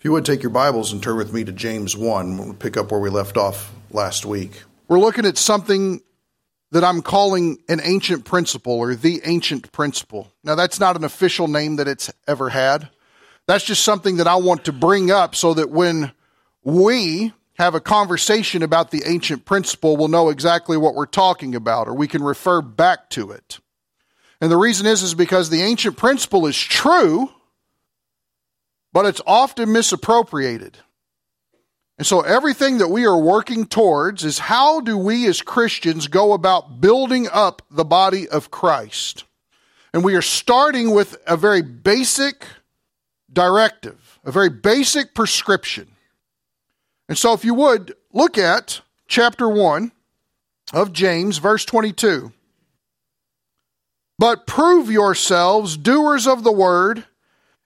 If you would take your Bibles and turn with me to James 1, we'll pick up where we left off last week. We're looking at something that I'm calling an ancient principle or the ancient principle. Now, that's not an official name that it's ever had. That's just something that I want to bring up so that when we have a conversation about the ancient principle, we'll know exactly what we're talking about or we can refer back to it. And the reason is, is because the ancient principle is true but it's often misappropriated. And so everything that we are working towards is how do we as Christians go about building up the body of Christ? And we are starting with a very basic directive, a very basic prescription. And so if you would look at chapter 1 of James, verse 22. But prove yourselves doers of the word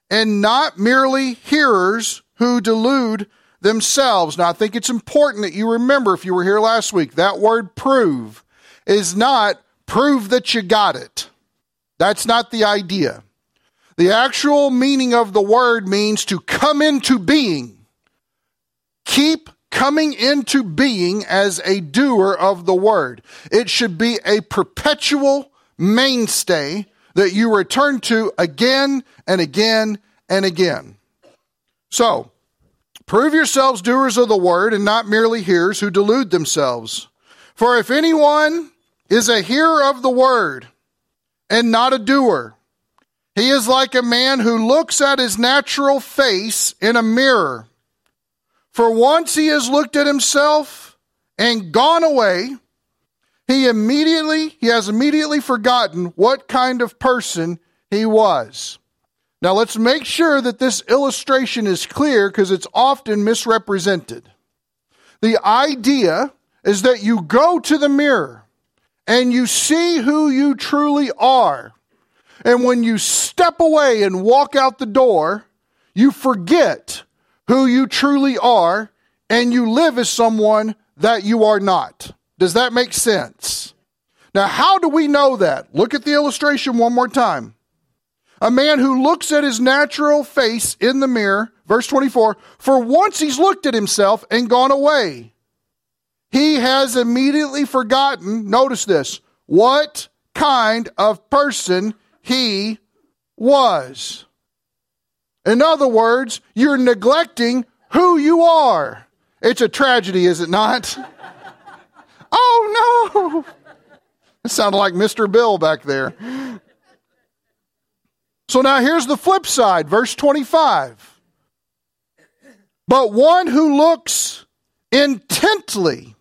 and not merely hearers who delude themselves. Now, I think it's important that you remember, if you were here last week, that word prove is not prove that you got it. That's not the idea. The actual meaning of the word means to come into being. Keep coming into being as a doer of the word. It should be a perpetual mainstay that you return to again and again and again. So, prove yourselves doers of the word and not merely hearers who delude themselves. For if anyone is a hearer of the word and not a doer, he is like a man who looks at his natural face in a mirror. For once he has looked at himself and gone away, he immediately he has immediately forgotten what kind of person he was. Now let's make sure that this illustration is clear because it's often misrepresented. The idea is that you go to the mirror and you see who you truly are. And when you step away and walk out the door, you forget who you truly are and you live as someone that you are not. Does that make sense? Now, how do we know that? Look at the illustration one more time. A man who looks at his natural face in the mirror, verse 24, for once he's looked at himself and gone away. He has immediately forgotten, notice this, what kind of person he was. In other words, you're neglecting who you are. It's a tragedy, is it not? Oh no! It sounded like Mr. Bill back there. So now here's the flip side, verse 25. But one who looks intently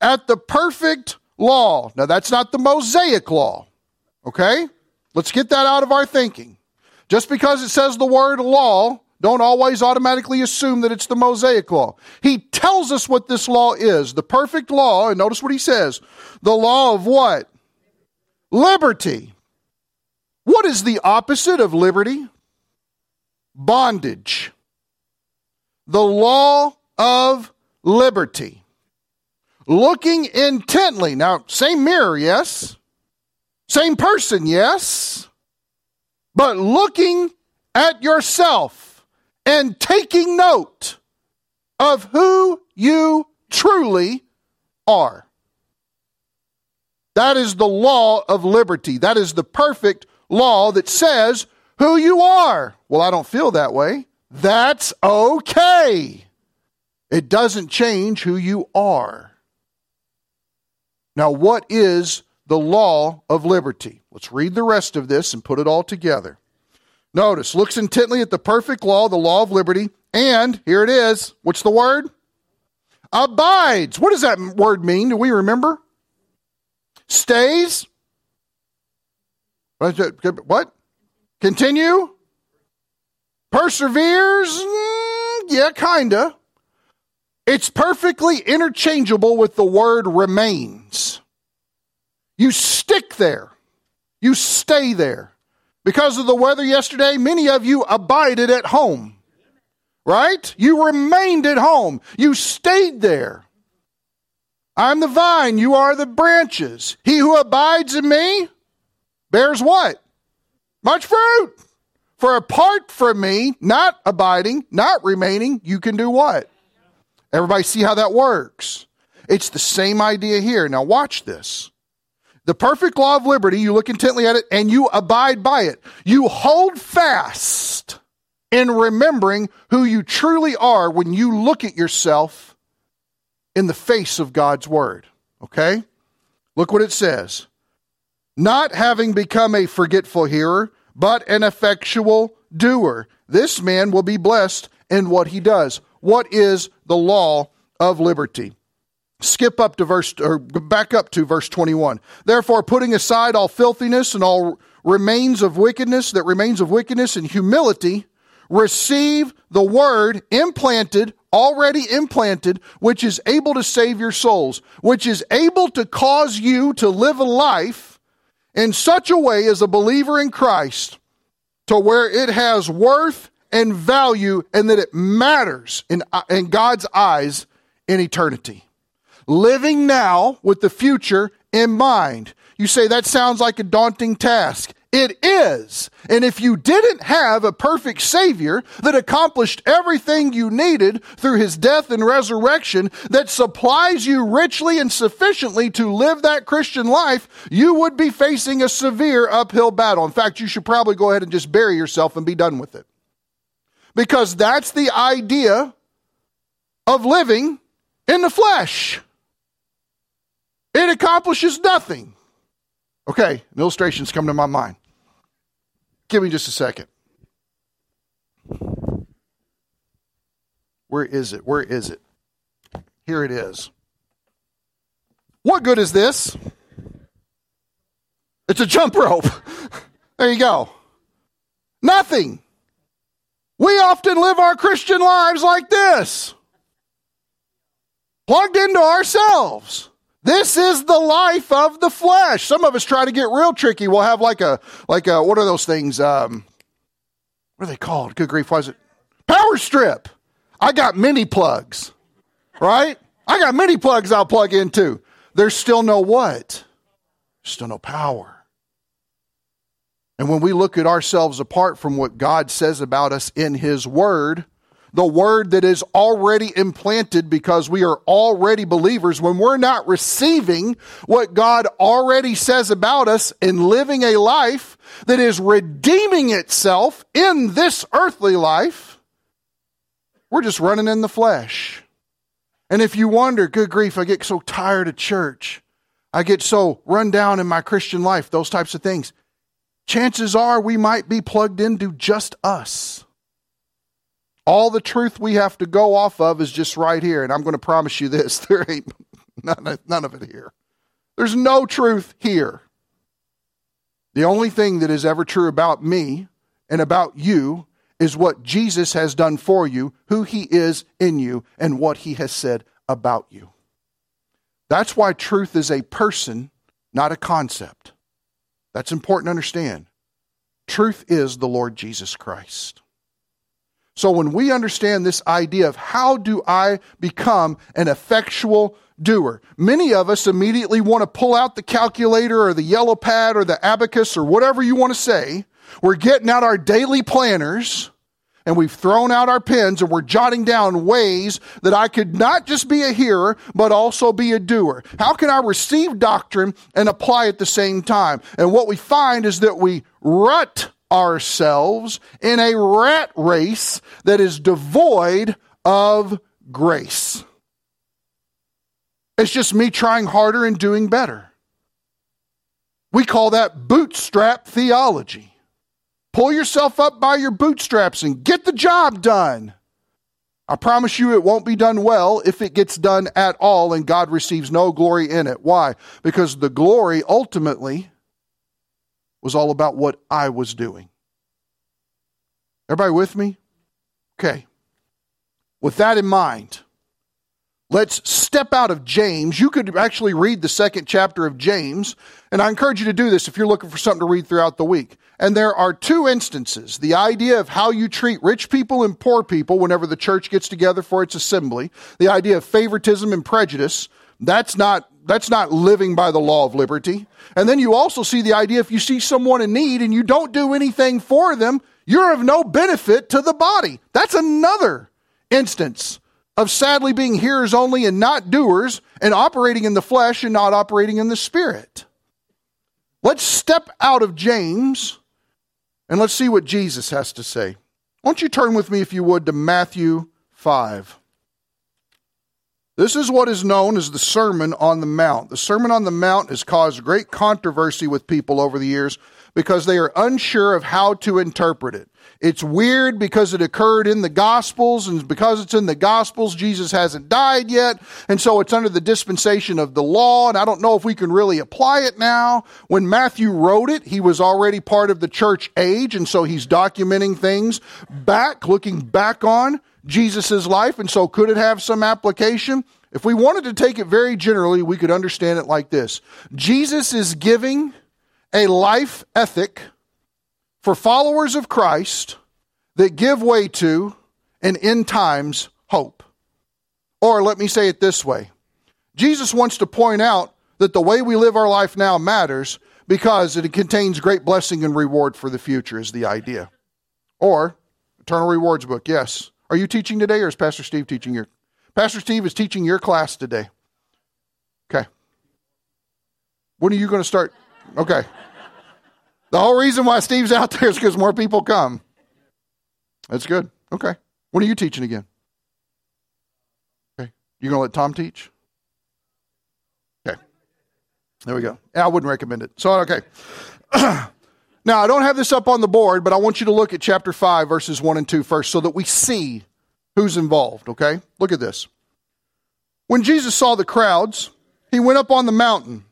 at the perfect law. Now that's not the Mosaic law. Okay? Let's get that out of our thinking. Just because it says the word law don't always automatically assume that it's the Mosaic law. He tells us what this law is. The perfect law, and notice what he says. The law of what? Liberty. What is the opposite of liberty? Bondage. The law of liberty. Looking intently. Now, same mirror, yes. Same person, yes. But looking at yourself and taking note of who you truly are. That is the law of liberty. That is the perfect law that says who you are. Well, I don't feel that way. That's okay. It doesn't change who you are. Now, what is the law of liberty? Let's read the rest of this and put it all together. Notice, looks intently at the perfect law, the law of liberty, and here it is. What's the word? Abides. What does that word mean? Do we remember? Stays. What? Continue? Perseveres? Mm, yeah, kinda. It's perfectly interchangeable with the word remains. You stick there. You stay there. Because of the weather yesterday, many of you abided at home. Right? You remained at home. You stayed there. I'm the vine, you are the branches. He who abides in me bears what? Much fruit. For apart from me, not abiding, not remaining, you can do what? Everybody see how that works? It's the same idea here. Now watch this. The perfect law of liberty, you look intently at it and you abide by it. You hold fast in remembering who you truly are when you look at yourself in the face of God's word. Okay? Look what it says. Not having become a forgetful hearer, but an effectual doer. This man will be blessed in what he does. What is the law of liberty? Skip up to verse or back up to verse 21 therefore putting aside all filthiness and all remains of wickedness that remains of wickedness and humility receive the word implanted already implanted which is able to save your souls which is able to cause you to live a life in such a way as a believer in Christ to where it has worth and value and that it matters in, in God's eyes in eternity living now with the future in mind. You say that sounds like a daunting task. It is. And if you didn't have a perfect Savior that accomplished everything you needed through his death and resurrection that supplies you richly and sufficiently to live that Christian life, you would be facing a severe uphill battle. In fact, you should probably go ahead and just bury yourself and be done with it. Because that's the idea of living in the flesh. Accomplishes nothing. Okay, an illustration's coming to my mind. Give me just a second. Where is it? Where is it? Here it is. What good is this? It's a jump rope. there you go. Nothing. We often live our Christian lives like this plugged into ourselves. This is the life of the flesh. Some of us try to get real tricky. We'll have like a like a what are those things? Um, what are they called? Good grief, is it? Power strip. I got mini plugs, right? I got mini plugs I'll plug into. There's still no what? still no power. And when we look at ourselves apart from what God says about us in His Word, the word that is already implanted because we are already believers, when we're not receiving what God already says about us and living a life that is redeeming itself in this earthly life, we're just running in the flesh. And if you wonder, good grief, I get so tired of church. I get so run down in my Christian life, those types of things. Chances are we might be plugged into just us. All the truth we have to go off of is just right here. And I'm going to promise you this there ain't none, none of it here. There's no truth here. The only thing that is ever true about me and about you is what Jesus has done for you, who he is in you, and what he has said about you. That's why truth is a person, not a concept. That's important to understand. Truth is the Lord Jesus Christ. So when we understand this idea of how do I become an effectual doer, many of us immediately want to pull out the calculator or the yellow pad or the abacus or whatever you want to say. We're getting out our daily planners and we've thrown out our pens and we're jotting down ways that I could not just be a hearer, but also be a doer. How can I receive doctrine and apply at the same time? And what we find is that we rut ourselves in a rat race that is devoid of grace. It's just me trying harder and doing better. We call that bootstrap theology. Pull yourself up by your bootstraps and get the job done. I promise you it won't be done well if it gets done at all and God receives no glory in it. Why? Because the glory ultimately was all about what I was doing. Everybody with me? Okay. With that in mind, let's step out of James. You could actually read the second chapter of James, and I encourage you to do this if you're looking for something to read throughout the week. And there are two instances the idea of how you treat rich people and poor people whenever the church gets together for its assembly, the idea of favoritism and prejudice. That's not that's not living by the law of liberty. And then you also see the idea if you see someone in need and you don't do anything for them, you're of no benefit to the body. That's another instance of sadly being hearers only and not doers, and operating in the flesh and not operating in the spirit. Let's step out of James and let's see what Jesus has to say. Won't you turn with me, if you would, to Matthew 5. This is what is known as the Sermon on the Mount. The Sermon on the Mount has caused great controversy with people over the years because they are unsure of how to interpret it. It's weird because it occurred in the Gospels, and because it's in the Gospels, Jesus hasn't died yet, and so it's under the dispensation of the law, and I don't know if we can really apply it now. When Matthew wrote it, he was already part of the church age, and so he's documenting things back, looking back on Jesus' life, and so could it have some application? If we wanted to take it very generally, we could understand it like this Jesus is giving a life ethic for followers of Christ that give way to an end times hope. Or let me say it this way Jesus wants to point out that the way we live our life now matters because it contains great blessing and reward for the future, is the idea. Or, Eternal Rewards book, yes. Are you teaching today or is Pastor Steve teaching your? Pastor Steve is teaching your class today. Okay. When are you going to start? Okay. The whole reason why Steve's out there is because more people come. That's good. Okay. When are you teaching again? Okay. You going to let Tom teach? Okay. There we go. I wouldn't recommend it. So, okay. now, I don't have this up on the board, but I want you to look at chapter 5, verses 1 and 2 first so that we see who's involved, okay? Look at this. When Jesus saw the crowds, he went up on the mountain.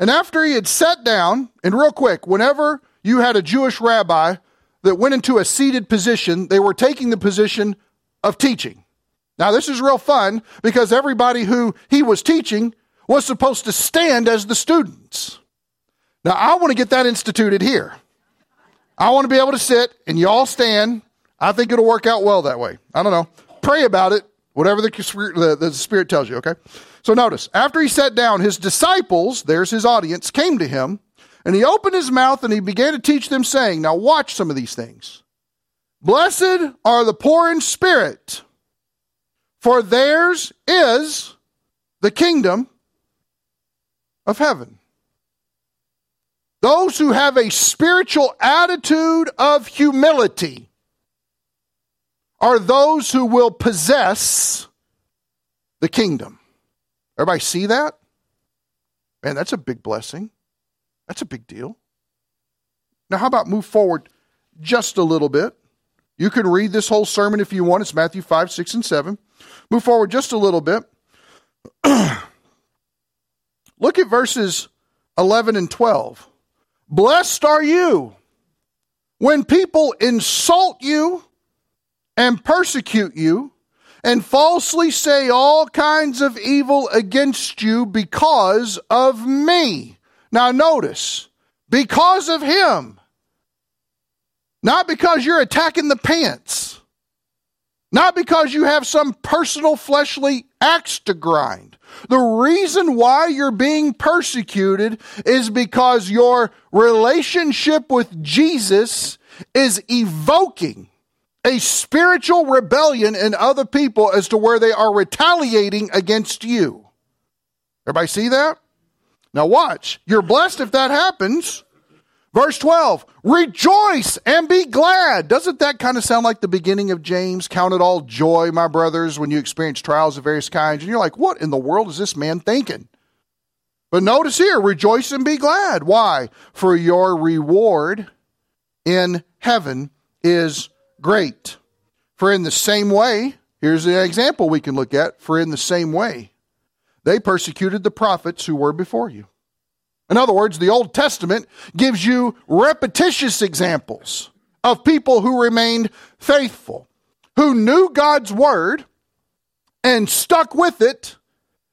And after he had sat down, and real quick, whenever you had a Jewish rabbi that went into a seated position, they were taking the position of teaching. Now, this is real fun because everybody who he was teaching was supposed to stand as the students. Now, I want to get that instituted here. I want to be able to sit and y'all stand. I think it'll work out well that way. I don't know. Pray about it, whatever the, the, the Spirit tells you, okay? So notice, after he sat down, his disciples, there's his audience, came to him, and he opened his mouth and he began to teach them, saying, Now watch some of these things. Blessed are the poor in spirit, for theirs is the kingdom of heaven. Those who have a spiritual attitude of humility are those who will possess the kingdom. Everybody see that? Man, that's a big blessing. That's a big deal. Now, how about move forward just a little bit? You can read this whole sermon if you want. It's Matthew 5, 6, and 7. Move forward just a little bit. Look at verses 11 and 12. Blessed are you when people insult you and persecute you and falsely say all kinds of evil against you because of me. Now, notice, because of him, not because you're attacking the pants, not because you have some personal fleshly axe to grind. The reason why you're being persecuted is because your relationship with Jesus is evoking a spiritual rebellion in other people as to where they are retaliating against you. Everybody see that? Now watch. You're blessed if that happens. Verse 12, rejoice and be glad. Doesn't that kind of sound like the beginning of James? Count it all joy, my brothers, when you experience trials of various kinds. And you're like, what in the world is this man thinking? But notice here, rejoice and be glad. Why? For your reward in heaven is great. For in the same way, here's an example we can look at. For in the same way, they persecuted the prophets who were before you. In other words, the Old Testament gives you repetitious examples of people who remained faithful, who knew God's word and stuck with it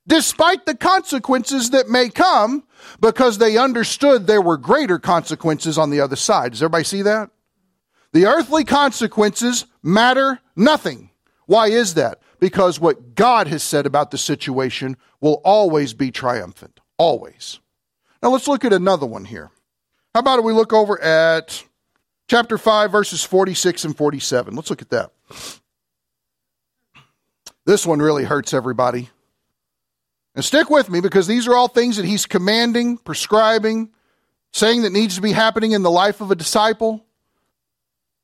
despite the consequences that may come because they understood there were greater consequences on the other side. Does everybody see that? The earthly consequences matter nothing. Why is that? Because what God has said about the situation will always be triumphant. Always. Now let's look at another one here. How about we look over at chapter 5, verses 46 and 47. Let's look at that. This one really hurts everybody. And stick with me because these are all things that he's commanding, prescribing, saying that needs to be happening in the life of a disciple.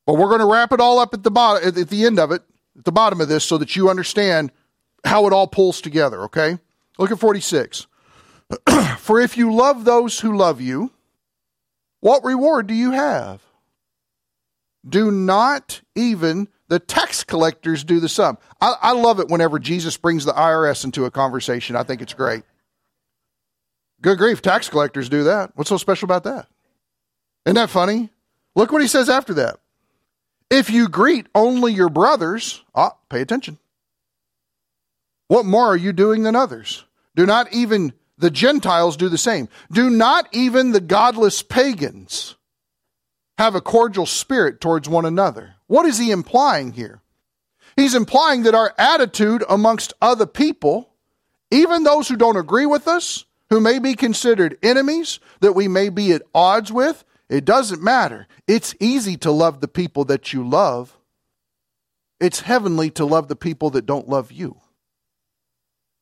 But we're going to wrap it all up at the bottom, at the end of it, at the bottom of this, so that you understand how it all pulls together, okay? Look at 46. For if you love those who love you, what reward do you have? Do not even the tax collectors do the sum. I, I love it whenever Jesus brings the IRS into a conversation. I think it's great. Good grief, tax collectors do that. What's so special about that? Isn't that funny? Look what he says after that. If you greet only your brothers, ah, pay attention. What more are you doing than others? Do not even the Gentiles do the same. Do not even the godless pagans have a cordial spirit towards one another. What is he implying here? He's implying that our attitude amongst other people, even those who don't agree with us, who may be considered enemies, that we may be at odds with, it doesn't matter. It's easy to love the people that you love. It's heavenly to love the people that don't love you.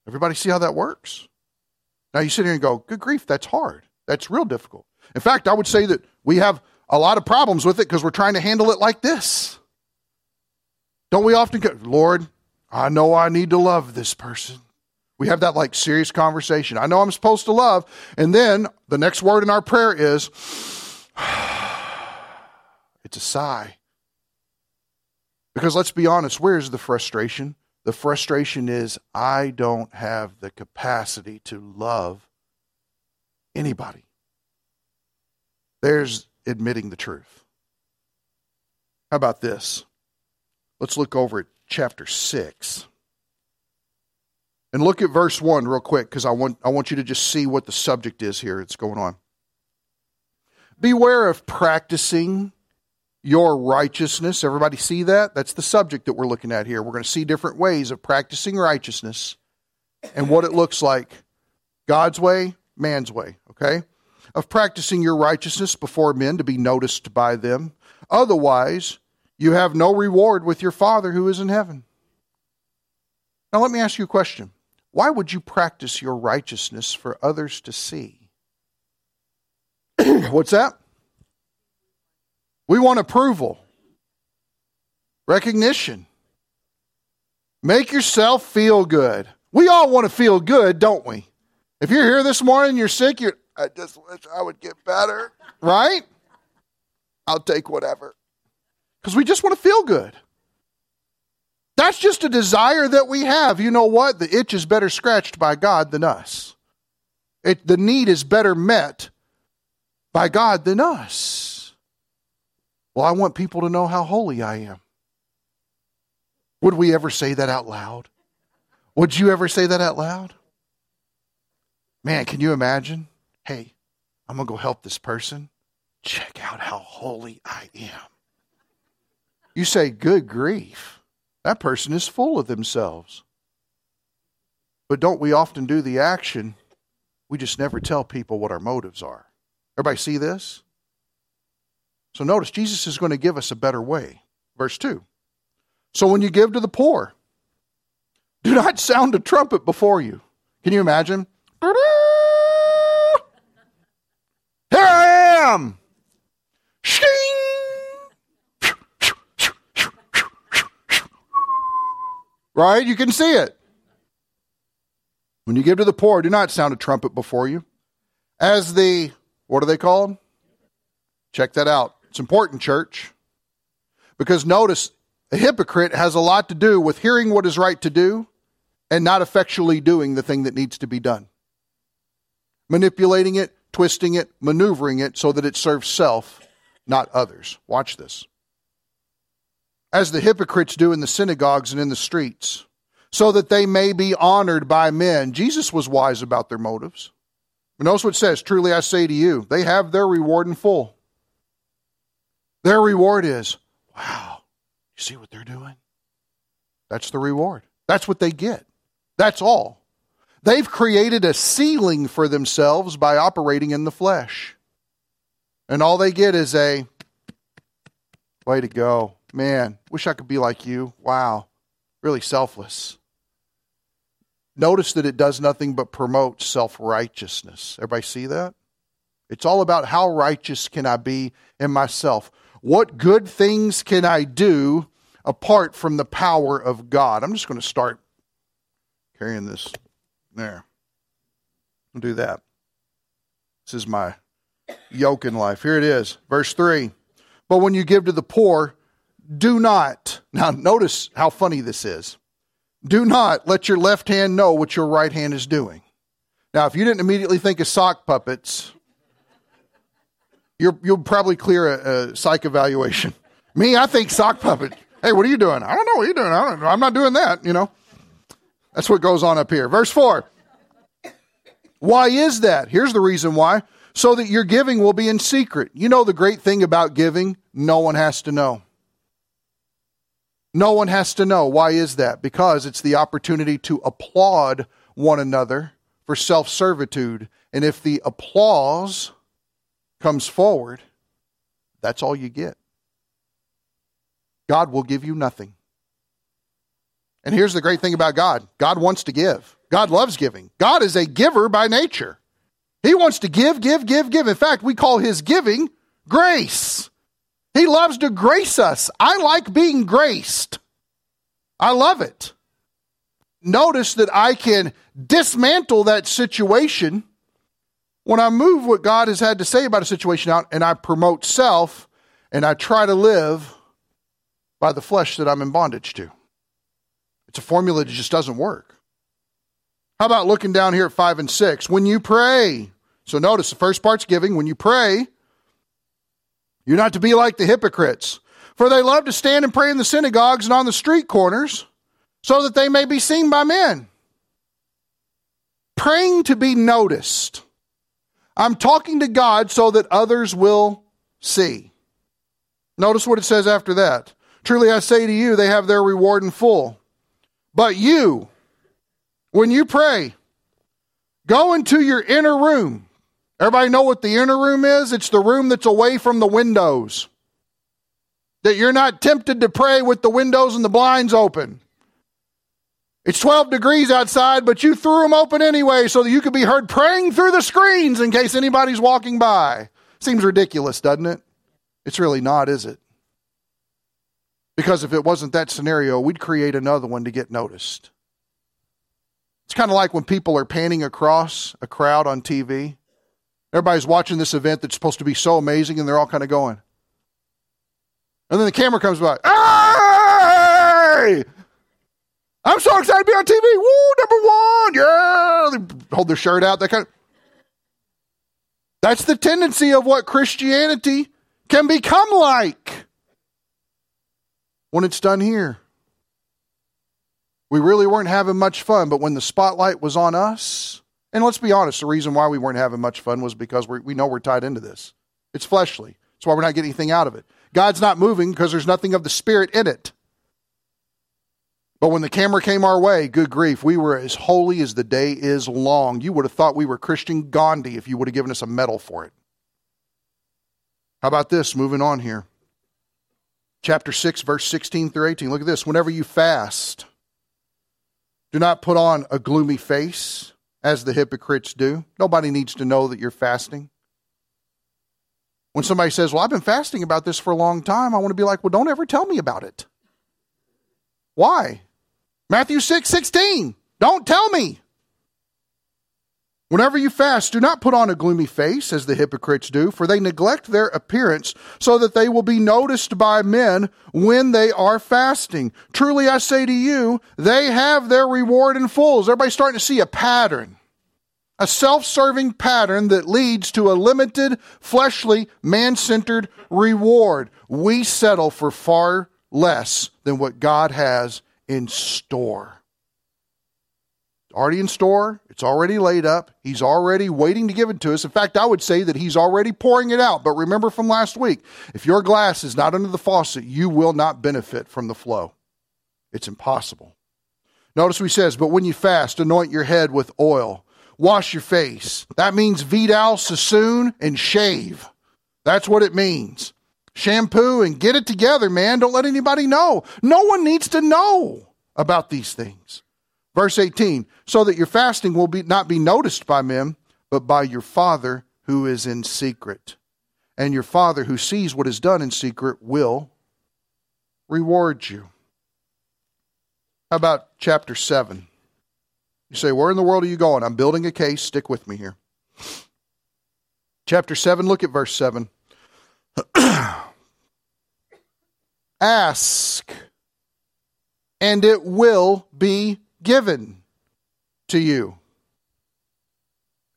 Everybody see how that works? Now you sit here and go, good grief, that's hard. That's real difficult. In fact, I would say that we have a lot of problems with it because we're trying to handle it like this. Don't we often go, Lord, I know I need to love this person. We have that like serious conversation. I know I'm supposed to love. And then the next word in our prayer is, it's a sigh. Because let's be honest, where's the frustration? The frustration is, I don't have the capacity to love anybody. There's admitting the truth. How about this? Let's look over at chapter 6. And look at verse 1 real quick because I want, I want you to just see what the subject is here that's going on. Beware of practicing your righteousness. Everybody see that? That's the subject that we're looking at here. We're going to see different ways of practicing righteousness and what it looks like God's way, man's way, okay? of practicing your righteousness before men to be noticed by them. Otherwise, you have no reward with your Father who is in heaven. Now, let me ask you a question. Why would you practice your righteousness for others to see? What's that? We want approval, recognition. Make yourself feel good. We all want to feel good, don't we? If you're here this morning, you're sick, you're, I just wish I would get better. Right? I'll take whatever. Because we just want to feel good. That's just a desire that we have. You know what? The itch is better scratched by God than us. It, the need is better met by God than us. Well, I want people to know how holy I am. Would we ever say that out loud? Would you ever say that out loud? Man, can you imagine? hey, I'm going to go help this person. Check out how holy I am. You say, good grief. That person is full of themselves. But don't we often do the action? We just never tell people what our motives are. Everybody see this? So notice, Jesus is going to give us a better way. Verse 2. So when you give to the poor, do not sound a trumpet before you. Can you imagine? Here I am. Right? You can see it. When you give to the poor, do not sound a trumpet before you. As the, what are they called? Check that out. It's important, church. Because notice, a hypocrite has a lot to do with hearing what is right to do and not effectually doing the thing that needs to be done. Manipulating it, twisting it, maneuvering it so that it serves self, not others. Watch this. As the hypocrites do in the synagogues and in the streets, so that they may be honored by men. Jesus was wise about their motives. But notice what it says Truly I say to you, they have their reward in full. Their reward is, wow, you see what they're doing? That's the reward. That's what they get. That's all. They've created a ceiling for themselves by operating in the flesh. And all they get is a Way to go. Man, wish I could be like you. Wow. Really selfless. Notice that it does nothing but promote self righteousness. Everybody see that? It's all about how righteous can I be in myself? What good things can I do apart from the power of God? I'm just going to start carrying this there. I'll do that. This is my yoke in life. Here it is, verse 3. But when you give to the poor, do not. Now, notice how funny this is. Do not let your left hand know what your right hand is doing. Now, if you didn't immediately think of sock puppets, you will probably clear a, a, psych evaluation. Me, I think sock puppet. Hey, what are you doing? I don't know what you're doing. I don't. I'm not doing that, you know. That's what goes on up here. Verse 4. Why is that? Here's the reason why. So that your giving will be in secret. You know the great thing about giving? No one has to know. No one has to know. Why is that? Because it's the opportunity to applaud one another for self servitude. And if the applause comes forward, that's all you get. God will give you nothing. And here's the great thing about God God wants to give, God loves giving. God is a giver by nature. He wants to give, give, give, give. In fact, we call his giving grace. He loves to grace us. I like being graced. I love it. Notice that I can dismantle that situation when I move what God has had to say about a situation out and I promote self and I try to live by the flesh that I'm in bondage to. It's a formula that just doesn't work. How about looking down here at 5 and 6? When you pray, so notice the first part's giving. When you pray, you're not to be like the hypocrites, for they love to stand and pray in the synagogues and on the street corners, so that they may be seen by men. Praying to be noticed. I'm talking to God so that others will see. Notice what it says after that. Truly I say to you, they have their reward in full. But you, when you pray, go into your inner room Everybody know what the inner room is? It's the room that's away from the windows. That you're not tempted to pray with the windows and the blinds open. It's 12 degrees outside, but you threw them open anyway so that you could be heard praying through the screens in case anybody's walking by. Seems ridiculous, doesn't it? It's really not, is it? Because if it wasn't that scenario, we'd create another one to get noticed. It's kind of like when people are panning across a crowd on TV Everybody's watching this event that's supposed to be so amazing, and they're all kind of going. And then the camera comes by. Hey! I'm so excited to be on TV. Woo, number one. Yeah. They hold their shirt out. That kind of. That's the tendency of what Christianity can become like when it's done here. We really weren't having much fun, but when the spotlight was on us, and let's be honest, the reason why we weren't having much fun was because we know we're tied into this. It's fleshly. That's why we're not getting anything out of it. God's not moving because there's nothing of the Spirit in it. But when the camera came our way, good grief, we were as holy as the day is long. You would have thought we were Christian Gandhi if you would have given us a medal for it. How about this? Moving on here. Chapter 6, verse 16 through 18. Look at this. Whenever you fast, do not put on a gloomy face as the hypocrites do. Nobody needs to know that you're fasting. When somebody says, Well, I've been fasting about this for a long time, I want to be like, Well, don't ever tell me about it. Why? Matthew 6 16. Don't tell me. Whenever you fast, do not put on a gloomy face as the hypocrites do, for they neglect their appearance so that they will be noticed by men when they are fasting. Truly I say to you, they have their reward in full. Is everybody starting to see a pattern? A self serving pattern that leads to a limited, fleshly, man centered reward. We settle for far less than what God has in store already in store. It's already laid up. He's already waiting to give it to us. In fact, I would say that he's already pouring it out. But remember from last week, if your glass is not under the faucet, you will not benefit from the flow. It's impossible. Notice what he says, but when you fast, anoint your head with oil, wash your face. That means Vidal Sassoon and shave. That's what it means. shampoo and get it together, man. Don't let anybody know. No one needs to know about these things. Verse 18, so that your fasting will be, not be noticed by men, but by your Father who is in secret. And your Father who sees what is done in secret will reward you. How about chapter 7? You say, Where in the world are you going? I'm building a case. Stick with me here. Chapter 7, look at verse 7. Ask, and it will be given to you.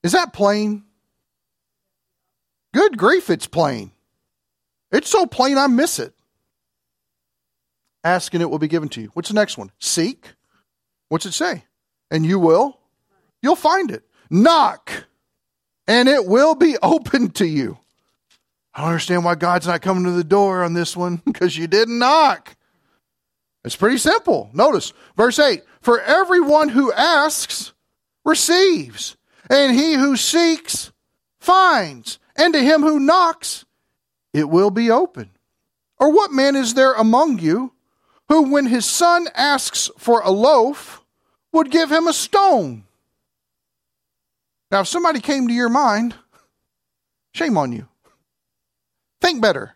Is that plain? Good grief, it's plain. It's so plain I miss it. Ask and it will be given to you. What's the next one? Seek. What's it say? And you will? You'll find it. Knock and it will be open to you. I don't understand why God's not coming to the door on this one because you didn't knock. It's pretty simple. Notice verse 8 For everyone who asks receives, and he who seeks finds, and to him who knocks it will be open. Or what man is there among you who, when his son asks for a loaf, would give him a stone? Now, if somebody came to your mind, shame on you. Think better.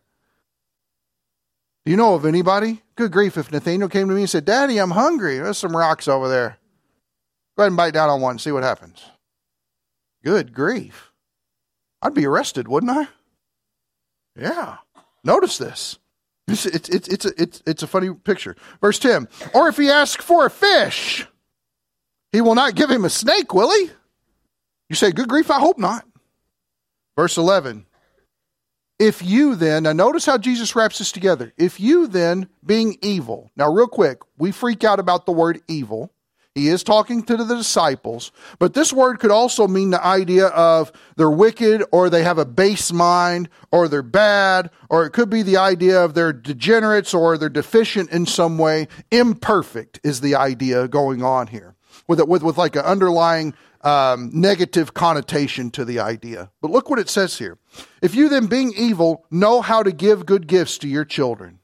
You know of anybody? Good grief, if Nathaniel came to me and said, Daddy, I'm hungry. There's some rocks over there. Go ahead and bite down on one and see what happens. Good grief. I'd be arrested, wouldn't I? Yeah. Notice this. It's, it's, it's, it's, a, it's, it's a funny picture. Verse 10 Or if he asks for a fish, he will not give him a snake, will he? You say, Good grief, I hope not. Verse 11 if you then, now notice how Jesus wraps this together. If you then, being evil, now real quick, we freak out about the word evil. He is talking to the disciples, but this word could also mean the idea of they're wicked or they have a base mind or they're bad, or it could be the idea of they're degenerates or they're deficient in some way. Imperfect is the idea going on here with, with, with like an underlying um, negative connotation to the idea. But look what it says here. If you then, being evil, know how to give good gifts to your children,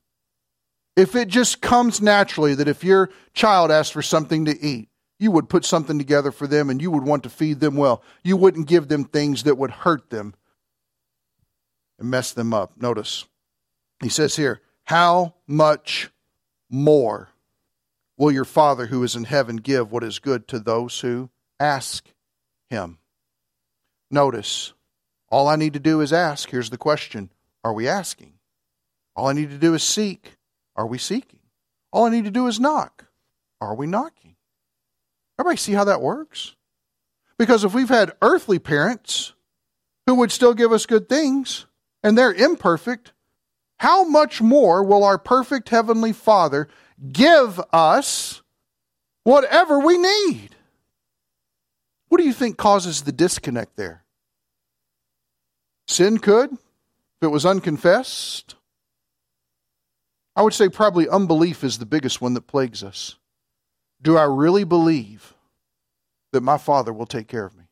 if it just comes naturally that if your child asks for something to eat, you would put something together for them and you would want to feed them well. You wouldn't give them things that would hurt them and mess them up. Notice, he says here, how much more will your Father who is in heaven give what is good to those who ask him. Notice, all I need to do is ask. Here's the question Are we asking? All I need to do is seek. Are we seeking? All I need to do is knock. Are we knocking? Everybody see how that works? Because if we've had earthly parents who would still give us good things and they're imperfect, how much more will our perfect heavenly Father give us whatever we need? What do you think causes the disconnect there? Sin could, if it was unconfessed. I would say probably unbelief is the biggest one that plagues us. Do I really believe that my Father will take care of me?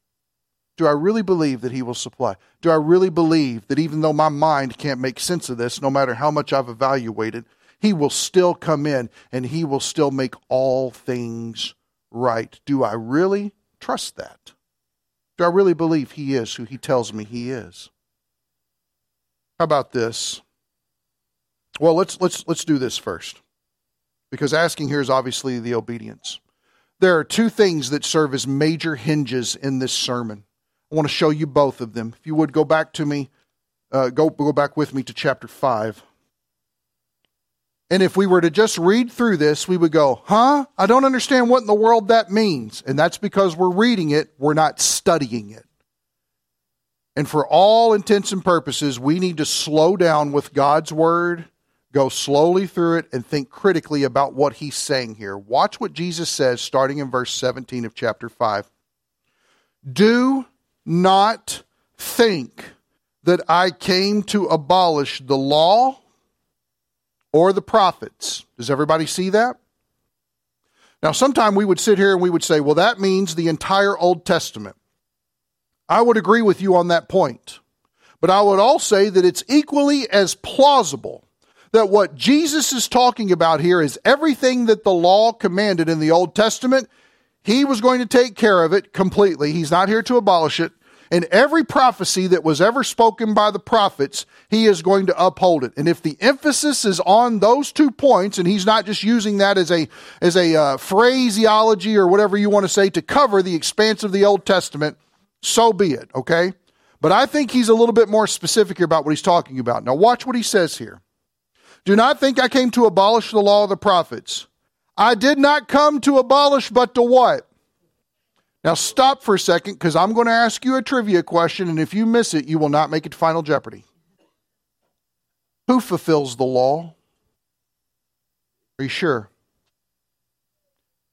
Do I really believe that He will supply? Do I really believe that even though my mind can't make sense of this, no matter how much I've evaluated, He will still come in and He will still make all things right? Do I really trust that? Do I really believe He is who He tells me He is? How about this? Well, let's let's let's do this first. Because asking here is obviously the obedience. There are two things that serve as major hinges in this sermon. I want to show you both of them. If you would go back to me, uh, go go back with me to chapter five. And if we were to just read through this, we would go, huh? I don't understand what in the world that means. And that's because we're reading it, we're not studying it. And for all intents and purposes, we need to slow down with God's word, go slowly through it, and think critically about what he's saying here. Watch what Jesus says starting in verse 17 of chapter 5. Do not think that I came to abolish the law or the prophets. Does everybody see that? Now, sometime we would sit here and we would say, well, that means the entire Old Testament. I would agree with you on that point. But I would also say that it's equally as plausible that what Jesus is talking about here is everything that the law commanded in the Old Testament. He was going to take care of it completely. He's not here to abolish it. And every prophecy that was ever spoken by the prophets, he is going to uphold it. And if the emphasis is on those two points, and he's not just using that as a as a uh, phraseology or whatever you want to say to cover the expanse of the Old Testament, so be it. Okay, but I think he's a little bit more specific here about what he's talking about. Now, watch what he says here. Do not think I came to abolish the law of the prophets. I did not come to abolish, but to what? Now, stop for a second because I'm going to ask you a trivia question, and if you miss it, you will not make it to Final Jeopardy. Who fulfills the law? Are you sure?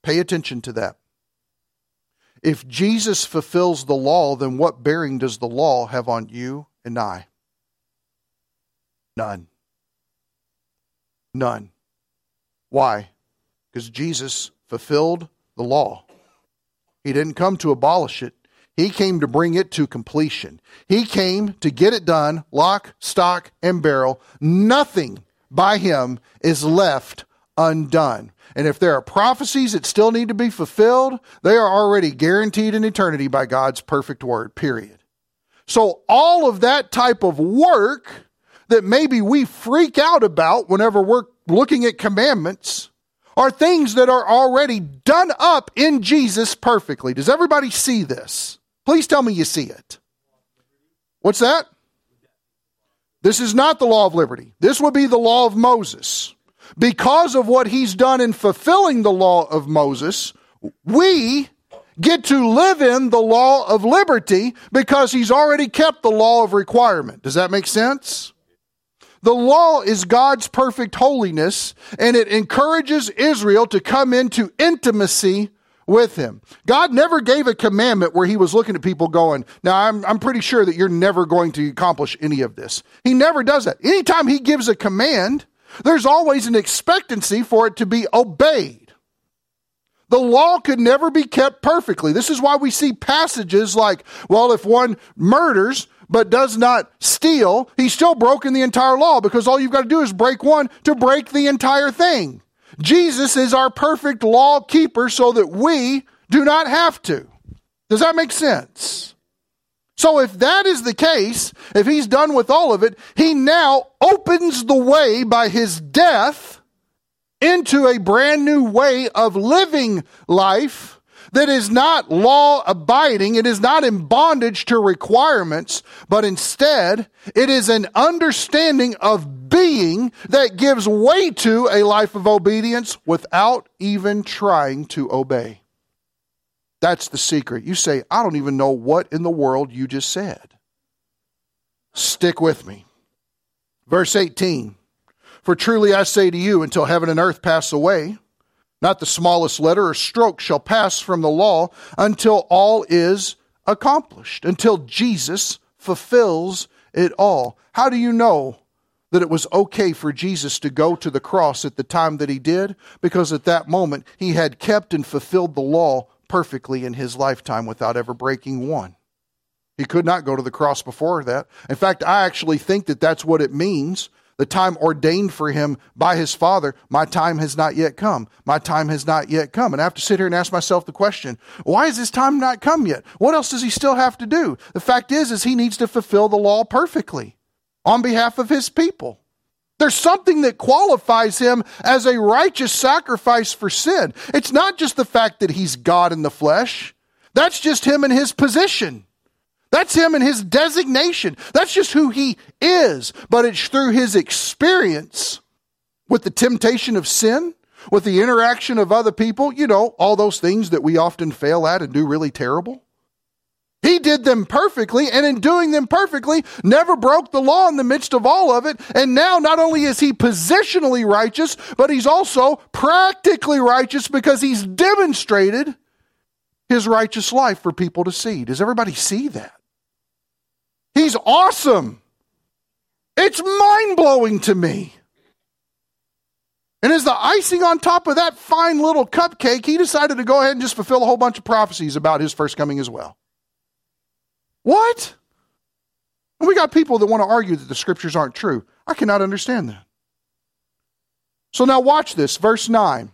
Pay attention to that. If Jesus fulfills the law, then what bearing does the law have on you and I? None. None. Why? Because Jesus fulfilled the law. He didn't come to abolish it. He came to bring it to completion. He came to get it done, lock, stock, and barrel. Nothing by him is left undone. And if there are prophecies that still need to be fulfilled, they are already guaranteed in eternity by God's perfect word, period. So all of that type of work that maybe we freak out about whenever we're looking at commandments are things that are already done up in Jesus perfectly. Does everybody see this? Please tell me you see it. What's that? This is not the law of liberty. This would be the law of Moses. Because of what he's done in fulfilling the law of Moses, we get to live in the law of liberty because he's already kept the law of requirement. Does that make sense? The law is God's perfect holiness, and it encourages Israel to come into intimacy with him. God never gave a commandment where he was looking at people going, Now, I'm, I'm pretty sure that you're never going to accomplish any of this. He never does that. Anytime he gives a command, there's always an expectancy for it to be obeyed. The law could never be kept perfectly. This is why we see passages like, well, if one murders, but does not steal, he's still broken the entire law because all you've got to do is break one to break the entire thing. Jesus is our perfect law keeper so that we do not have to. Does that make sense? So if that is the case, if he's done with all of it, he now opens the way by his death into a brand new way of living life that is not law abiding. It is not in bondage to requirements, but instead it is an understanding of being that gives way to a life of obedience without even trying to obey. That's the secret. You say, I don't even know what in the world you just said. Stick with me. Verse 18 For truly I say to you, until heaven and earth pass away, not the smallest letter or stroke shall pass from the law until all is accomplished, until Jesus fulfills it all. How do you know that it was okay for Jesus to go to the cross at the time that he did? Because at that moment he had kept and fulfilled the law perfectly in his lifetime without ever breaking one. He could not go to the cross before that. In fact, I actually think that that's what it means the time ordained for him by his father, my time has not yet come. My time has not yet come. And I have to sit here and ask myself the question, why is his time not come yet? What else does he still have to do? The fact is, is he needs to fulfill the law perfectly on behalf of his people. There's something that qualifies him as a righteous sacrifice for sin. It's not just the fact that he's God in the flesh. That's just him in his position. That's him and his designation. That's just who he is. But it's through his experience with the temptation of sin, with the interaction of other people, you know, all those things that we often fail at and do really terrible. He did them perfectly, and in doing them perfectly, never broke the law in the midst of all of it. And now, not only is he positionally righteous, but he's also practically righteous because he's demonstrated his righteous life for people to see. Does everybody see that? He's awesome. It's mind blowing to me. And as the icing on top of that fine little cupcake, he decided to go ahead and just fulfill a whole bunch of prophecies about his first coming as well. What? And we got people that want to argue that the scriptures aren't true. I cannot understand that. So now watch this, verse 9.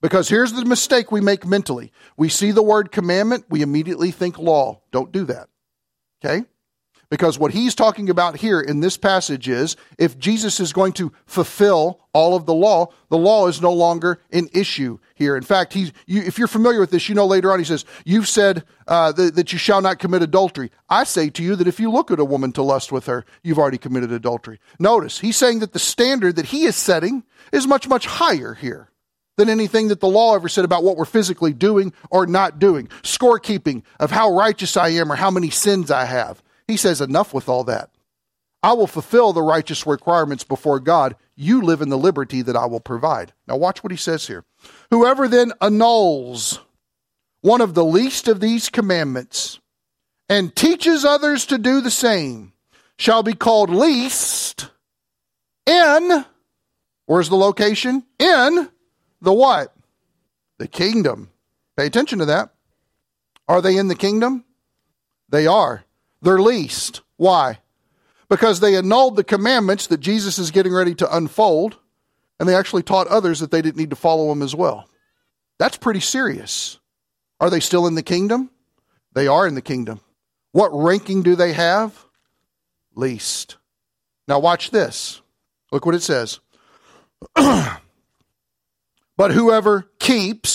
Because here's the mistake we make mentally. We see the word commandment, we immediately think law. Don't do that. Okay? Because what he's talking about here in this passage is if Jesus is going to fulfill all of the law, the law is no longer an issue here. In fact, he's, you, if you're familiar with this, you know later on he says, You've said uh, that, that you shall not commit adultery. I say to you that if you look at a woman to lust with her, you've already committed adultery. Notice, he's saying that the standard that he is setting is much, much higher here than anything that the law ever said about what we're physically doing or not doing. Scorekeeping of how righteous I am or how many sins I have. He says, Enough with all that. I will fulfill the righteous requirements before God. You live in the liberty that I will provide. Now, watch what he says here. Whoever then annuls one of the least of these commandments and teaches others to do the same shall be called least in, where's the location? In the what? The kingdom. Pay attention to that. Are they in the kingdom? They are. They're least. Why? Because they annulled the commandments that Jesus is getting ready to unfold, and they actually taught others that they didn't need to follow them as well. That's pretty serious. Are they still in the kingdom? They are in the kingdom. What ranking do they have? Least. Now, watch this. Look what it says. but whoever keeps,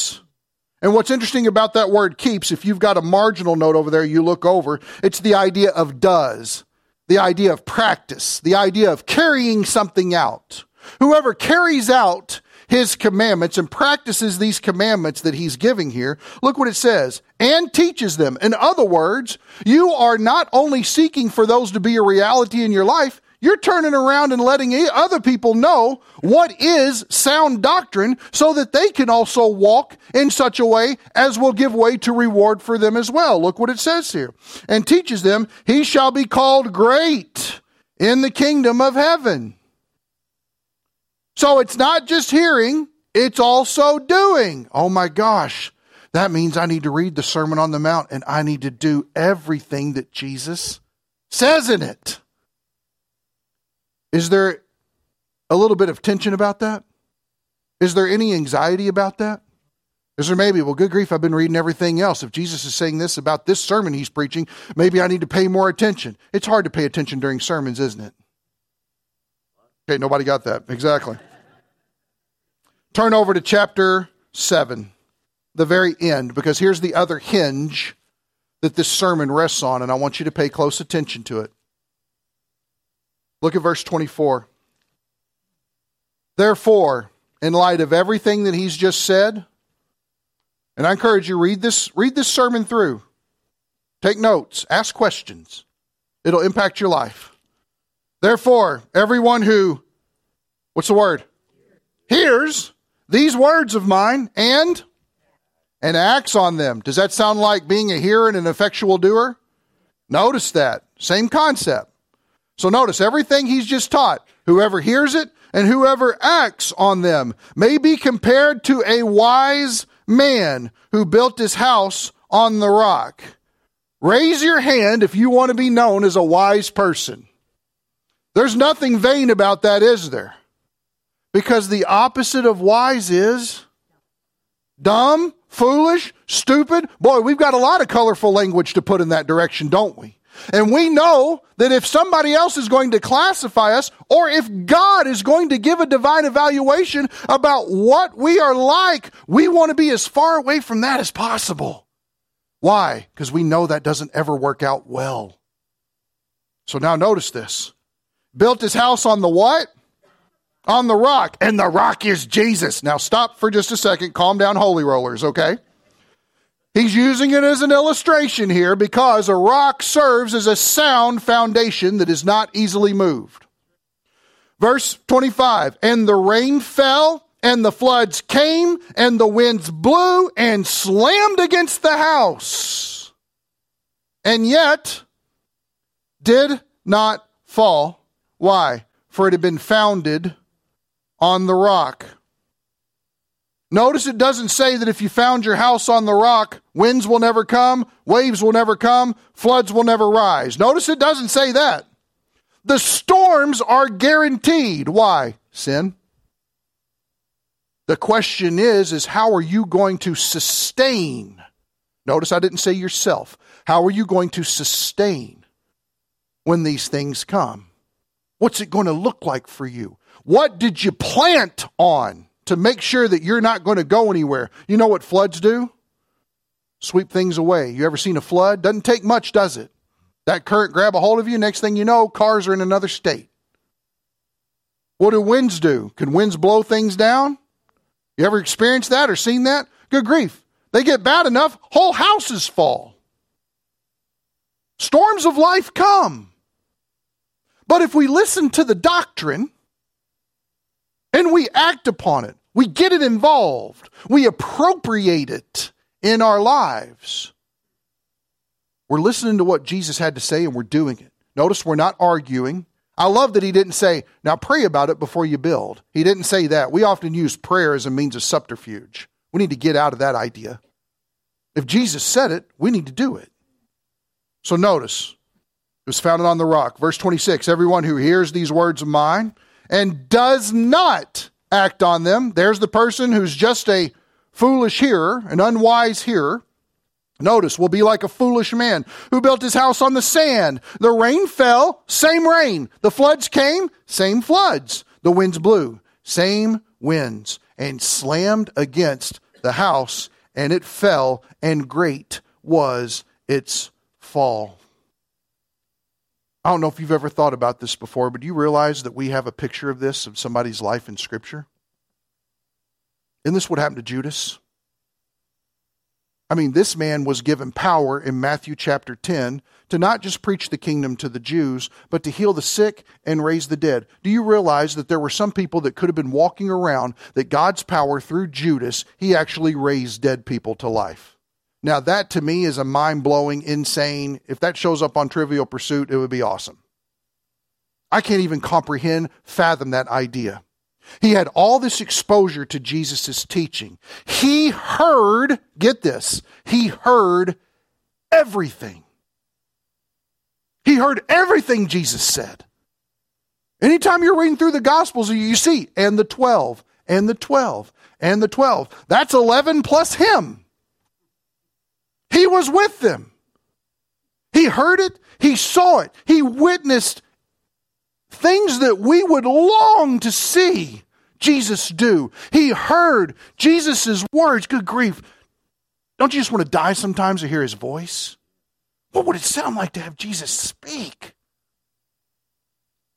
and what's interesting about that word keeps, if you've got a marginal note over there, you look over, it's the idea of does, the idea of practice, the idea of carrying something out. Whoever carries out his commandments and practices these commandments that he's giving here, look what it says, and teaches them. In other words, you are not only seeking for those to be a reality in your life, you're turning around and letting other people know what is sound doctrine so that they can also walk in such a way as will give way to reward for them as well. Look what it says here. And teaches them, he shall be called great in the kingdom of heaven. So it's not just hearing, it's also doing. Oh my gosh. That means I need to read the Sermon on the Mount and I need to do everything that Jesus says in it. Is there a little bit of tension about that? Is there any anxiety about that? Is there maybe, well, good grief, I've been reading everything else. If Jesus is saying this about this sermon he's preaching, maybe I need to pay more attention. It's hard to pay attention during sermons, isn't it? Okay, nobody got that. Exactly. Turn over to chapter 7, the very end, because here's the other hinge that this sermon rests on, and I want you to pay close attention to it. Look at verse 24. Therefore, in light of everything that he's just said, and I encourage you read this read this sermon through. Take notes, ask questions. It'll impact your life. Therefore, everyone who what's the word? Hears these words of mine and and acts on them. Does that sound like being a hearer and an effectual doer? Notice that. Same concept. So notice everything he's just taught. Whoever hears it and whoever acts on them may be compared to a wise man who built his house on the rock. Raise your hand if you want to be known as a wise person. There's nothing vain about that, is there? Because the opposite of wise is dumb, foolish, stupid. Boy, we've got a lot of colorful language to put in that direction, don't we? And we know that if somebody else is going to classify us, or if God is going to give a divine evaluation about what we are like, we want to be as far away from that as possible. Why? Because we know that doesn't ever work out well. So now notice this. Built his house on the what? On the rock. And the rock is Jesus. Now stop for just a second. Calm down, holy rollers, okay? He's using it as an illustration here because a rock serves as a sound foundation that is not easily moved. Verse 25, and the rain fell, and the floods came, and the winds blew and slammed against the house, and yet did not fall. Why? For it had been founded on the rock. Notice it doesn't say that if you found your house on the rock, winds will never come, waves will never come, floods will never rise. Notice it doesn't say that. The storms are guaranteed. Why? Sin. The question is is how are you going to sustain? Notice I didn't say yourself. How are you going to sustain when these things come? What's it going to look like for you? What did you plant on to make sure that you're not going to go anywhere? You know what floods do? Sweep things away. You ever seen a flood? Doesn't take much, does it? That current grab a hold of you, next thing you know, cars are in another state. What do winds do? Can winds blow things down? You ever experienced that or seen that? Good grief. They get bad enough, whole houses fall. Storms of life come. But if we listen to the doctrine and we act upon it, we get it involved, we appropriate it in our lives, we're listening to what Jesus had to say and we're doing it. Notice we're not arguing. I love that he didn't say, now pray about it before you build. He didn't say that. We often use prayer as a means of subterfuge. We need to get out of that idea. If Jesus said it, we need to do it. So notice, it was founded on the rock. Verse 26 Everyone who hears these words of mine and does not act on them, there's the person who's just a foolish hearer, an unwise hearer. Notice, will be like a foolish man who built his house on the sand. The rain fell, same rain. The floods came, same floods. The winds blew, same winds, and slammed against the house, and it fell, and great was its fall. I don't know if you've ever thought about this before, but do you realize that we have a picture of this of somebody's life in Scripture? Isn't this what happened to Judas? I mean, this man was given power in Matthew chapter 10 to not just preach the kingdom to the Jews, but to heal the sick and raise the dead. Do you realize that there were some people that could have been walking around that God's power through Judas, he actually raised dead people to life? Now, that to me is a mind blowing, insane. If that shows up on Trivial Pursuit, it would be awesome. I can't even comprehend, fathom that idea. He had all this exposure to Jesus' teaching. He heard, get this, he heard everything. He heard everything Jesus said. Anytime you're reading through the Gospels, you see, and the 12, and the 12, and the 12. That's 11 plus him. He was with them. He heard it, he saw it, he witnessed things that we would long to see Jesus do. He heard Jesus' words. Good grief. Don't you just want to die sometimes to hear his voice? What would it sound like to have Jesus speak?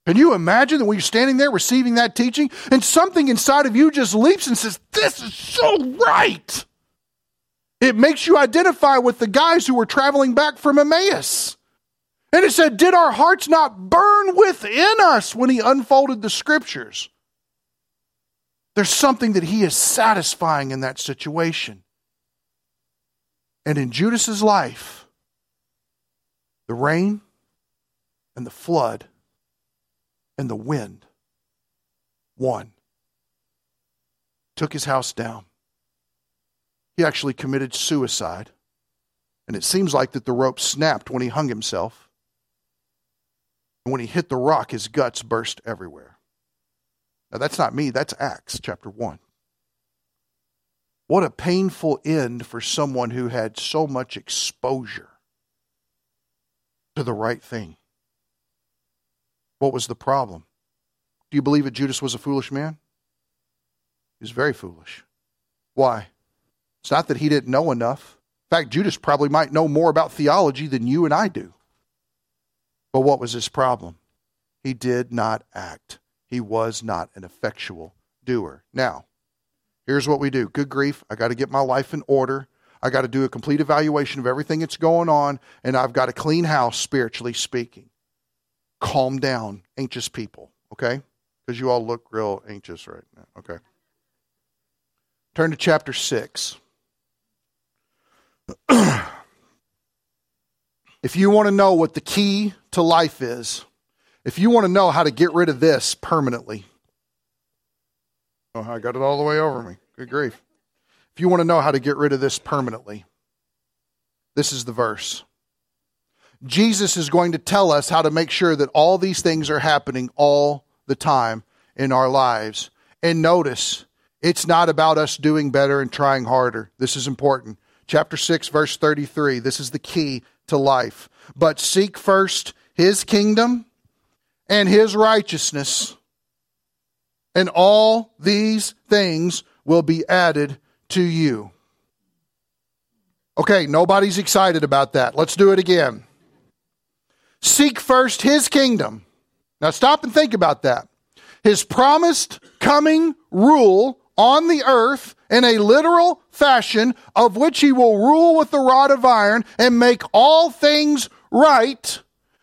Can you imagine that when you're standing there receiving that teaching and something inside of you just leaps and says, This is so right? It makes you identify with the guys who were traveling back from Emmaus. And it said, Did our hearts not burn within us when he unfolded the scriptures? There's something that he is satisfying in that situation. And in Judas's life, the rain and the flood and the wind won. Took his house down. He actually committed suicide. And it seems like that the rope snapped when he hung himself. And when he hit the rock, his guts burst everywhere. Now, that's not me, that's Acts chapter 1. What a painful end for someone who had so much exposure to the right thing. What was the problem? Do you believe that Judas was a foolish man? He was very foolish. Why? It's not that he didn't know enough. In fact, Judas probably might know more about theology than you and I do. But what was his problem? He did not act. He was not an effectual doer. Now, here's what we do. Good grief, I got to get my life in order. I got to do a complete evaluation of everything that's going on, and I've got a clean house, spiritually speaking. Calm down, anxious people, okay? Because you all look real anxious right now, okay? Turn to chapter 6. if you want to know what the key to life is, if you want to know how to get rid of this permanently, oh, I got it all the way over me. Good grief. If you want to know how to get rid of this permanently, this is the verse. Jesus is going to tell us how to make sure that all these things are happening all the time in our lives. And notice, it's not about us doing better and trying harder. This is important. Chapter 6, verse 33. This is the key to life. But seek first his kingdom and his righteousness, and all these things will be added to you. Okay, nobody's excited about that. Let's do it again. Seek first his kingdom. Now stop and think about that. His promised coming rule on the earth in a literal fashion, of which he will rule with the rod of iron and make all things right,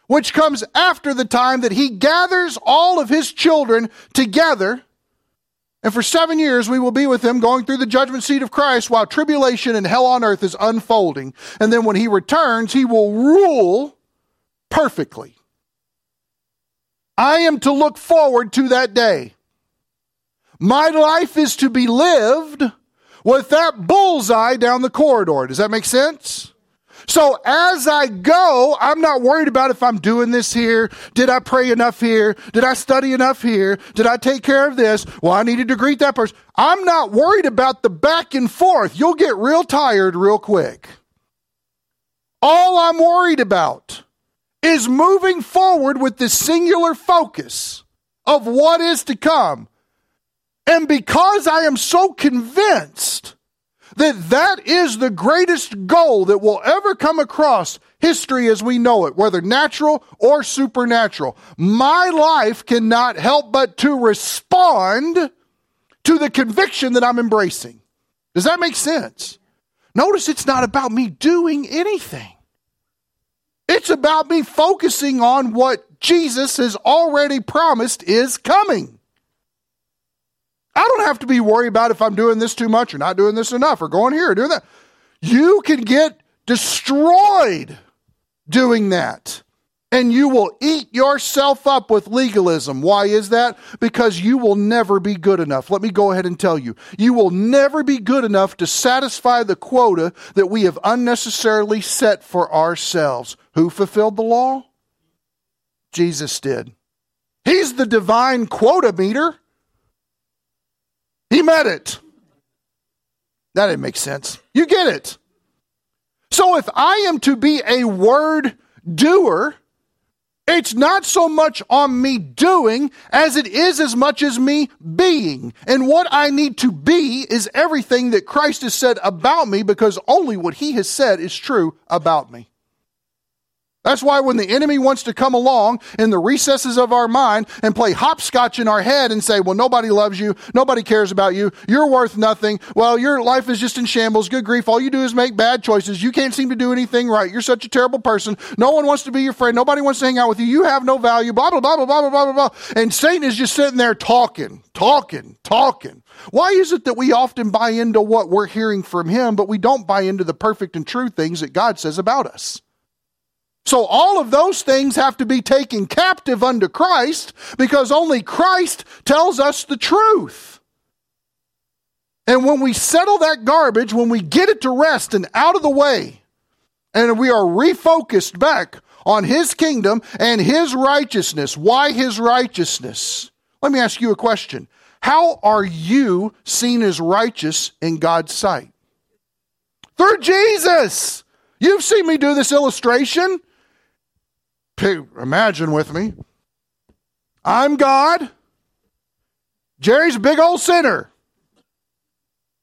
which comes after the time that he gathers all of his children together and for seven years, we will be with him going through the judgment seat of Christ while tribulation and hell on earth is unfolding. And then when he returns, he will rule perfectly. I am to look forward to that day. My life is to be lived with that bullseye down the corridor. Does that make sense? So as I go, I'm not worried about if I'm doing this here. Did I pray enough here? Did I study enough here? Did I take care of this? Well, I needed to greet that person. I'm not worried about the back and forth. You'll get real tired real quick. All I'm worried about is moving forward with this singular focus of what is to come. And because I am so convinced that that is the greatest goal that will ever come across history as we know it, whether natural or supernatural. My life cannot help but to respond to the conviction that I'm embracing. Does that make sense? Notice it's not about me doing anything. It's about me focusing on what Jesus has already promised is coming. I don't have to be worried about if I'm doing this too much or not doing this enough or going here or doing that. You can get destroyed doing that. And you will eat yourself up with legalism. Why is that? Because you will never be good enough. Let me go ahead and tell you. You will never be good enough to satisfy the quota that we have unnecessarily set for ourselves. Who fulfilled the law? Jesus did. He's the divine quota meter. He met it. That didn't make sense. You get it. So if I am to be a word doer, it's not so much on me doing as it is as much as me being. And what I need to be is everything that Christ has said about me because only what he has said is true about me. That's why when the enemy wants to come along in the recesses of our mind and play hopscotch in our head and say, well, nobody loves you. Nobody cares about you. You're worth nothing. Well, your life is just in shambles. Good grief. All you do is make bad choices. You can't seem to do anything right. You're such a terrible person. No one wants to be your friend. Nobody wants to hang out with you. You have no value. Blah, blah, blah, blah, blah, blah, blah, blah. And Satan is just sitting there talking, talking, talking. Why is it that we often buy into what we're hearing from him, but we don't buy into the perfect and true things that God says about us? So all of those things have to be taken captive unto Christ because only Christ tells us the truth. And when we settle that garbage, when we get it to rest and out of the way, and we are refocused back on His kingdom and His righteousness, why His righteousness? Let me ask you a question. How are you seen as righteous in God's sight? Through Jesus. You've seen me do this illustration imagine with me. I'm God. Jerry's a big old sinner.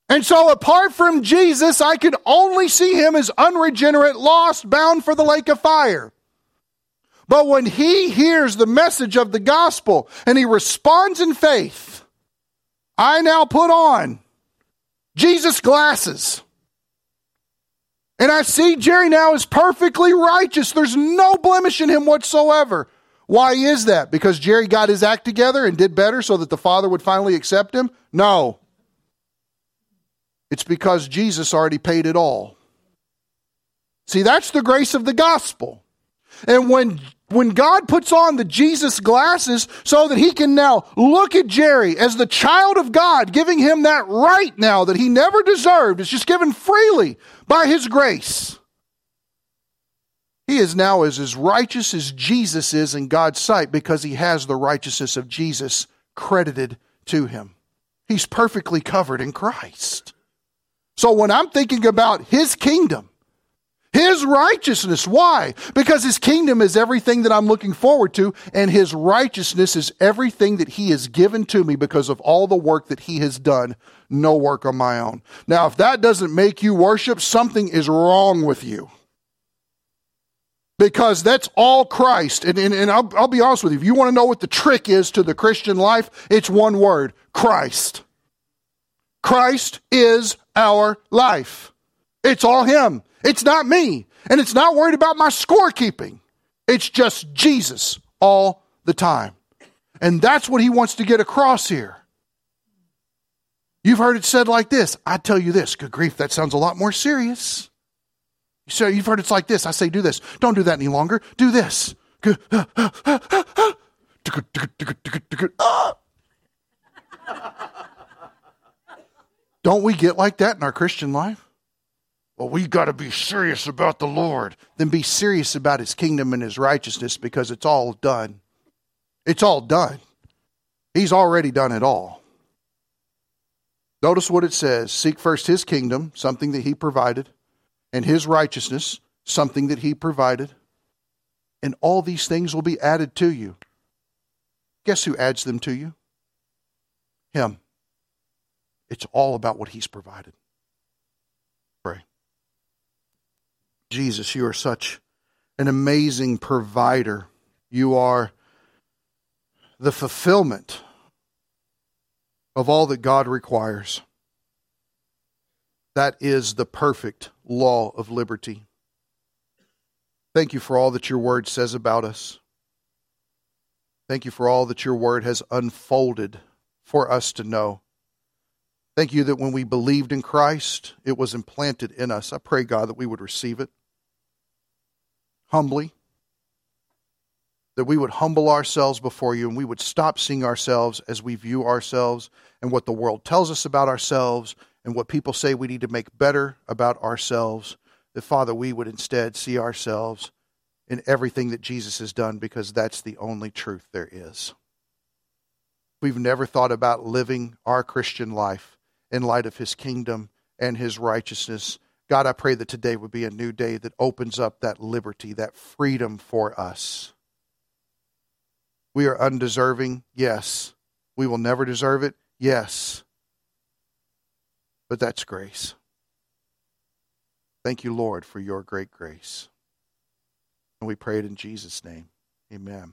And so, apart from Jesus, I can only see him as unregenerate, lost, bound for the lake of fire. But when he hears the message of the gospel and he responds in faith, I now put on Jesus' glasses. And I see Jerry now is perfectly righteous. There's no blemish in him whatsoever. Why is that? Because Jerry got his act together and did better so that the Father would finally accept him? No. It's because Jesus already paid it all. See, that's the grace of the gospel. And when when God puts on the Jesus glasses so that he can now look at Jerry as the child of God, giving him that right now that he never deserved, it's just given freely by his grace. He is now as, as righteous as Jesus is in God's sight because he has the righteousness of Jesus credited to him. He's perfectly covered in Christ. So when I'm thinking about his kingdom, his righteousness. Why? Because his kingdom is everything that I'm looking forward to, and his righteousness is everything that he has given to me because of all the work that he has done. No work on my own. Now, if that doesn't make you worship, something is wrong with you. Because that's all Christ. And, and, and I'll, I'll be honest with you. If you want to know what the trick is to the Christian life, it's one word Christ. Christ is our life. It's all Him. It's not me. And it's not worried about my scorekeeping. It's just Jesus all the time. And that's what he wants to get across here. You've heard it said like this. I tell you this, good grief, that sounds a lot more serious. So you've heard it's like this. I say, do this. Don't do that any longer. Do this. Don't we get like that in our Christian life? Well, we got to be serious about the Lord. Then be serious about his kingdom and his righteousness because it's all done. It's all done. He's already done it all. Notice what it says Seek first his kingdom, something that he provided, and his righteousness, something that he provided. And all these things will be added to you. Guess who adds them to you? Him. It's all about what he's provided. Jesus, you are such an amazing provider. You are the fulfillment of all that God requires. That is the perfect law of liberty. Thank you for all that your word says about us. Thank you for all that your word has unfolded for us to know. Thank you that when we believed in Christ, it was implanted in us. I pray, God, that we would receive it humbly, that we would humble ourselves before you and we would stop seeing ourselves as we view ourselves and what the world tells us about ourselves and what people say we need to make better about ourselves. That, Father, we would instead see ourselves in everything that Jesus has done because that's the only truth there is. We've never thought about living our Christian life in light of his kingdom and his righteousness God, I pray that today would be a new day that opens up that liberty, that freedom for us. We are undeserving, yes. We will never deserve it, yes. But that's grace. Thank you, Lord, for your great grace. And we pray it in Jesus' name. Amen.